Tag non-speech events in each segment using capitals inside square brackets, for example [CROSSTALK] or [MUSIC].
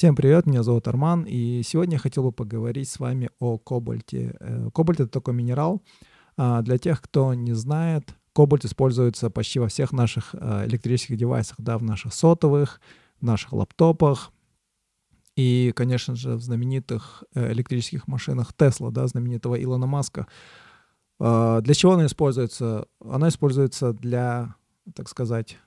Всем привет, меня зовут Арман, и сегодня я хотел бы поговорить с вами о кобальте. Э, кобальт — это такой минерал. А, для тех, кто не знает, кобальт используется почти во всех наших э, электрических девайсах, да, в наших сотовых, в наших лаптопах, и, конечно же, в знаменитых э, электрических машинах Тесла, да, знаменитого Илона Маска. А, для чего она используется? Она используется для, так сказать,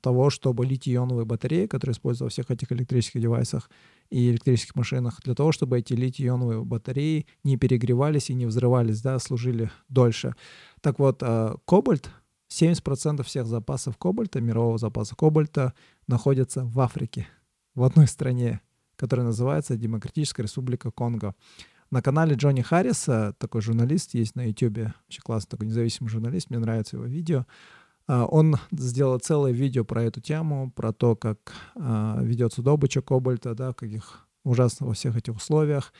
того, чтобы литий-ионовые батареи, которые используются во всех этих электрических девайсах и электрических машинах, для того, чтобы эти литий-ионовые батареи не перегревались и не взрывались, да, служили дольше. Так вот, а, кобальт, 70% всех запасов кобальта, мирового запаса кобальта, находятся в Африке, в одной стране, которая называется Демократическая Республика Конго. На канале Джонни Харриса, такой журналист есть на YouTube, очень классный такой независимый журналист, мне нравится его видео, он сделал целое видео про эту тему, про то, как а, ведется добыча кобальта, да, в каких ужасно во всех этих условиях.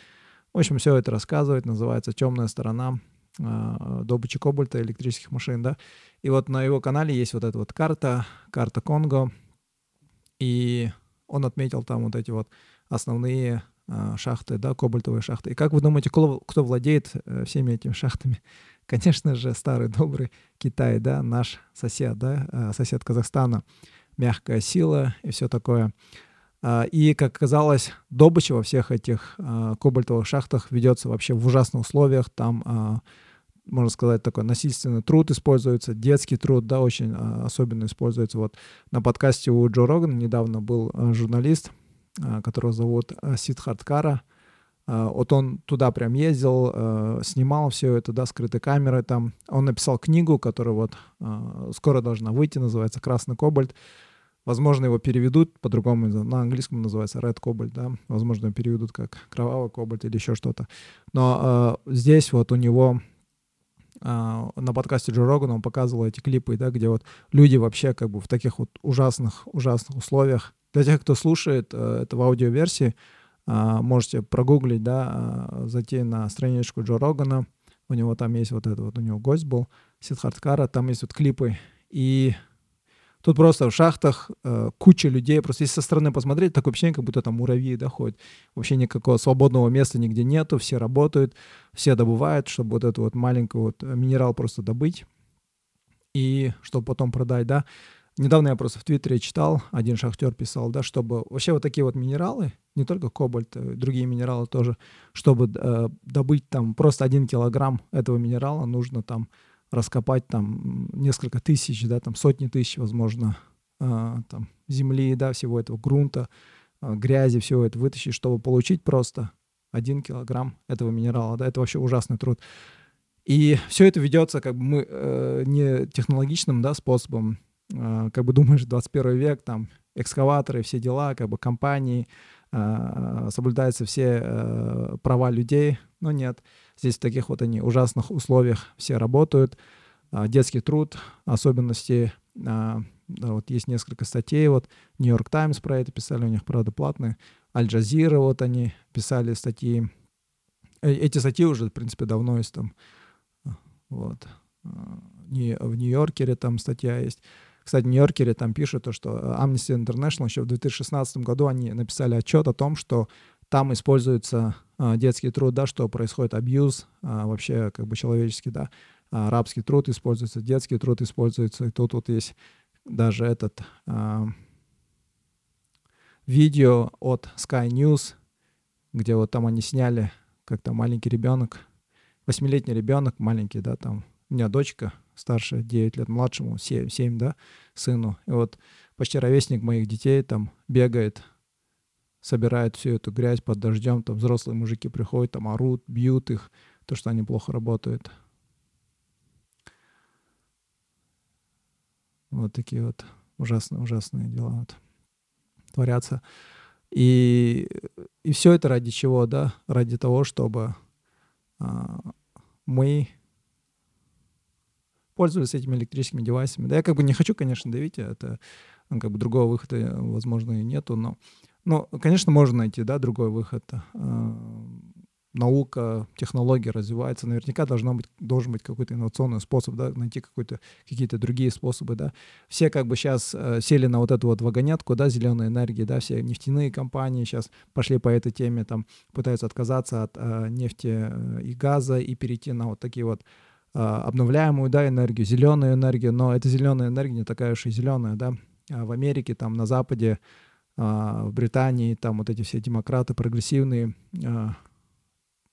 В общем, все это рассказывает, называется «Темная сторона а, добычи кобальта электрических машин», да. И вот на его канале есть вот эта вот карта, карта Конго, и он отметил там вот эти вот основные шахты, да, кобальтовые шахты. И как вы думаете, кто, кто владеет э, всеми этими шахтами? Конечно же, старый добрый Китай, да, наш сосед, да, а, сосед Казахстана, мягкая сила и все такое. А, и, как оказалось, добыча во всех этих а, кобальтовых шахтах ведется вообще в ужасных условиях. Там, можно сказать, такой насильственный труд используется, детский труд, да, очень особенно используется. Вот на подкасте у Джо Рогана недавно был журналист, которого зовут Сидхарт Кара, вот он туда прям ездил, э, снимал все это, да, скрытой камерой там. Он написал книгу, которая вот а, скоро должна выйти, называется «Красный кобальт». Возможно, его переведут по-другому, на английском называется Red Cobalt, да, возможно, переведут как кровавый кобальт или еще что-то. Но э, здесь вот у него э, на подкасте Джо Рогана он показывал эти клипы, да, где вот люди вообще как бы в таких вот ужасных, ужасных условиях. Для тех, кто слушает э, это в аудиоверсии, а, можете прогуглить, да, а, зайти на страничку Джо Рогана. У него там есть вот это вот, у него гость был, Сидхарт Кара, там есть вот клипы. И тут просто в шахтах э, куча людей, просто если со стороны посмотреть, такое ощущение, как будто там муравьи да, ходят. Вообще никакого свободного места нигде нету, все работают, все добывают, чтобы вот эту вот маленький вот минерал просто добыть и чтобы потом продать, да. Недавно я просто в Твиттере читал, один шахтер писал, да, чтобы вообще вот такие вот минералы, не только кобальт, э, другие минералы тоже, чтобы э, добыть там просто один килограмм этого минерала, нужно там раскопать там несколько тысяч, да, там сотни тысяч, возможно, э, там земли, да, всего этого грунта, э, грязи, всего это вытащить, чтобы получить просто один килограмм этого минерала, да, это вообще ужасный труд. И все это ведется как бы мы э, не технологичным, да, способом, как бы думаешь, 21 век, там, экскаваторы, все дела, как бы компании, а, соблюдаются все э, права людей, но нет. Здесь в таких вот они ужасных условиях все работают. Детский труд, особенности, вот есть несколько статей, вот Нью-Йорк Таймс про это писали, у них, правда, платные. Аль-Джазира, вот они писали статьи. Э, эти статьи уже, в принципе, давно есть там, вот. В Нью-Йоркере там статья есть. Кстати, Нью-Йоркере там пишут, то, что э, Amnesty International еще в 2016 году они написали отчет о том, что там используется а, детский труд, да, что происходит абьюз, а, вообще как бы человеческий, да, арабский труд используется, детский труд используется, и тут вот есть даже этот а, видео от Sky News, где вот там они сняли, как там маленький ребенок, восьмилетний ребенок маленький, да, там у меня дочка старше 9 лет, младшему 7, 7, да, сыну. И вот почти ровесник моих детей там бегает, собирает всю эту грязь под дождем, там взрослые мужики приходят, там орут, бьют их, то, что они плохо работают. Вот такие вот ужасные, ужасные дела вот творятся. И, и все это ради чего, да? Ради того, чтобы а, мы пользовались этими электрическими девайсами. Да, я как бы не хочу, конечно, давить, это ну, как бы другого выхода, возможно, и нету, но, но, конечно, можно найти, да, другой выход. А, наука, технологии развиваются, наверняка должно быть, должен быть какой-то инновационный способ, да, найти какой-то, какие-то другие способы, да. Все как бы сейчас э, сели на вот эту вот вагонетку, да, зеленой энергии, да, все нефтяные компании сейчас пошли по этой теме, там, пытаются отказаться от э, нефти э, и газа и перейти на вот такие вот э, обновляемую, да, энергию, зеленую энергию, но эта зеленая энергия не такая уж и зеленая, да. А в Америке, там, на Западе, э, в Британии, там вот эти все демократы прогрессивные, э,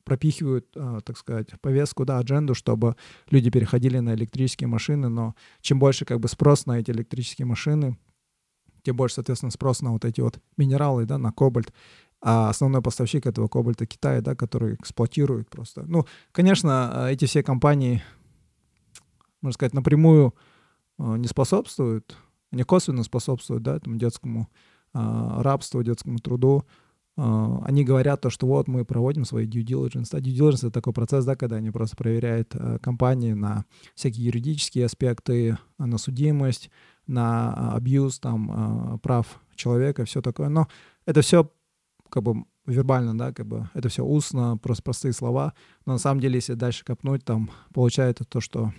пропихивают, а, так сказать, повестку, да, адженду, чтобы люди переходили на электрические машины, но чем больше как бы спрос на эти электрические машины, тем больше, соответственно, спрос на вот эти вот минералы, да, на кобальт. А основной поставщик этого кобальта Китай, да, который эксплуатирует просто. Ну, конечно, эти все компании, можно сказать, напрямую а, не способствуют, они косвенно способствуют, да, этому детскому а, рабству, детскому труду, а, они говорят то, что вот мы проводим свои due diligence. Due diligence — это такой процесс, да, когда они просто проверяют компании на всякие юридические аспекты, на судимость, на абьюз там, прав человека, все такое. Но это все как бы вербально, да, как бы это все устно, просто простые слова. Но на самом деле, если дальше копнуть, там получается то, что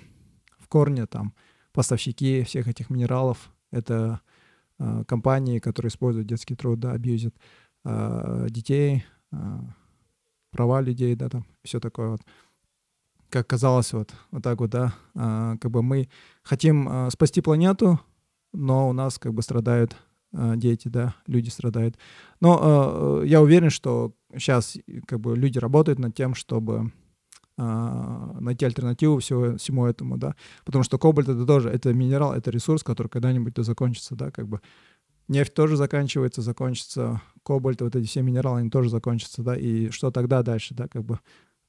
в корне там поставщики всех этих минералов — это э, компании, которые используют детский труд, да, абьюзят. Э, детей, э, права людей, да, там, все такое вот. Как казалось, вот, вот так вот, да, э, как бы мы хотим спасти планету, но у нас как бы страдают дети, да, люди страдают. Но я уверен, что сейчас как бы люди работают над тем, чтобы найти альтернативу всего, всему этому, да, потому что кобальт это тоже, это минерал, это ресурс, который когда-нибудь да закончится, да, как бы нефть тоже заканчивается, закончится кобальт, вот эти все минералы, они тоже закончатся, да, и что тогда дальше, да, как бы,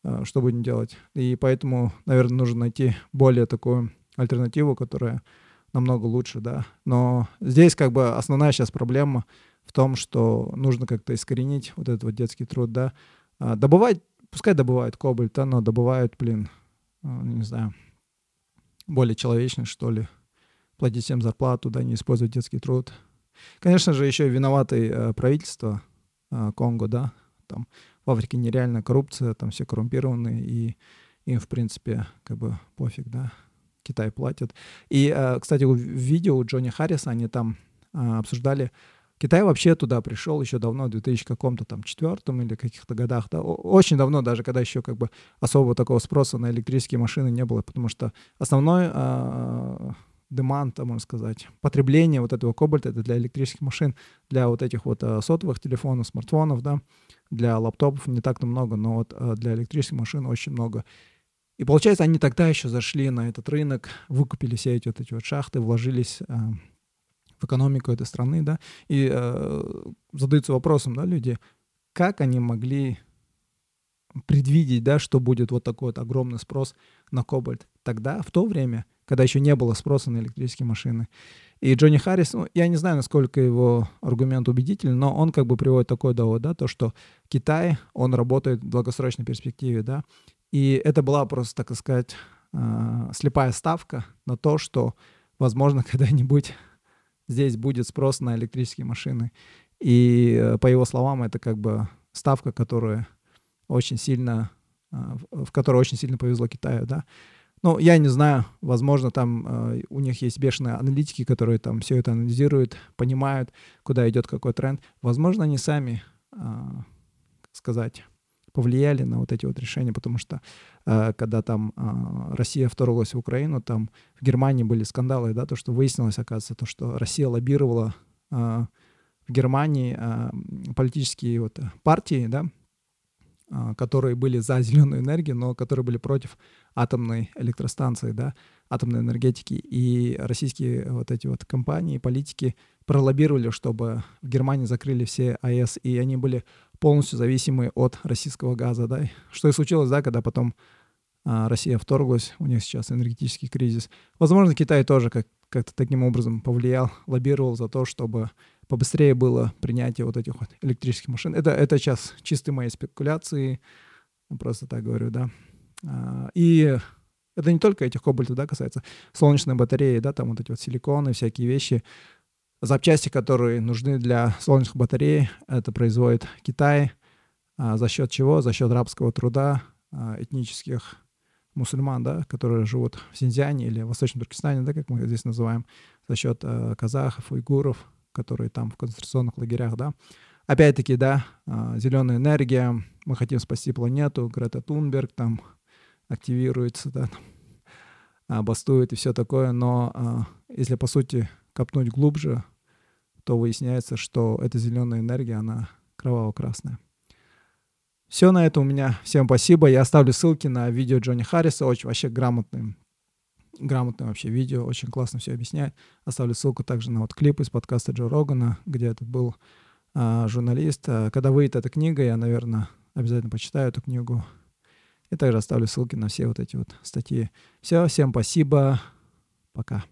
э, что будем делать. И поэтому, наверное, нужно найти более такую альтернативу, которая намного лучше, да. Но здесь как бы основная сейчас проблема в том, что нужно как-то искоренить вот этот вот детский труд, да. А, добывать, пускай добывают кобальт, да, но добывают, блин, э, не знаю, более человечный, что ли, платить всем зарплату, да, не использовать детский труд, Конечно же, еще виноваты э, правительство э, Конго, да, там в Африке нереальная коррупция, там все коррумпированные, и им, в принципе, как бы пофиг, да, Китай платит. И, э, кстати, в видео у Джонни Харриса они там э, обсуждали, Китай вообще туда пришел еще давно, в 2000 каком-то там четвертом или каких-то годах, да, очень давно, даже когда еще как бы особого такого спроса на электрические машины не было, потому что основной э, деманта, можно сказать, потребление вот этого кобальта, это для электрических машин, для вот этих вот э, сотовых телефонов, смартфонов, да, для лаптопов не так-то много, но вот э, для электрических машин очень много. И получается, они тогда еще зашли на этот рынок, выкупили все эти вот эти вот шахты, вложились э, в экономику этой страны, да, и э, задаются вопросом, да, люди, как они могли предвидеть, да, что будет вот такой вот огромный спрос на кобальт. Тогда, в то время, когда еще не было спроса на электрические машины. И Джонни Харрис, ну, я не знаю, насколько его аргумент убедительный, но он как бы приводит такой довод, да, то, что Китай, он работает в долгосрочной перспективе, да, и это была просто, так сказать, э, слепая ставка на то, что, возможно, [LAUGHS] когда-нибудь здесь будет спрос на электрические машины. И, э, по его словам, это как бы ставка, которая очень сильно, э, в которой очень сильно повезло Китаю, да. Ну, я не знаю, возможно, там э, у них есть бешеные аналитики, которые там все это анализируют, понимают, куда идет какой тренд. Возможно, они сами, э, сказать, повлияли на вот эти вот решения, потому что э, когда там э, Россия вторглась в Украину, там в Германии были скандалы, да, то, что выяснилось, оказывается, то, что Россия лоббировала э, в Германии э, политические вот партии, да, а, которые были за зеленую энергию, но которые были против атомной электростанции, да, атомной энергетики. И российские вот эти вот компании, политики пролоббировали, чтобы в Германии закрыли все АЭС, и они были полностью зависимы от российского газа, да. Что и случилось, да, когда потом а, Россия вторглась, у них сейчас энергетический кризис. Возможно, Китай тоже как, как-то таким образом повлиял, лоббировал за то, чтобы побыстрее было принятие вот этих вот электрических машин. Это, это сейчас чистые мои спекуляции, просто так говорю, да. А, и это не только этих кобальтов, да, касается солнечной батареи, да, там вот эти вот силиконы, всякие вещи, запчасти, которые нужны для солнечных батарей, это производит Китай. А, за счет чего? За счет рабского труда а, этнических мусульман, да, которые живут в Синьцзяне или в Восточном Туркестане, да, как мы здесь называем, за счет э, казахов, уйгуров, которые там в концентрационных лагерях, да. Опять-таки, да, э, зеленая энергия, мы хотим спасти планету, Грета Тунберг там активируется, да, там, а, бастует и все такое, но э, если, по сути, копнуть глубже, то выясняется, что эта зеленая энергия, она кроваво-красная. Все на это у меня. Всем спасибо. Я оставлю ссылки на видео Джонни Харриса. Очень вообще грамотный, грамотное вообще видео. Очень классно все объясняет. Оставлю ссылку также на вот клип из подкаста Джо Рогана, где этот был а, журналист. А, когда выйдет эта книга, я, наверное, обязательно почитаю эту книгу. И также оставлю ссылки на все вот эти вот статьи. Все, всем спасибо. Пока.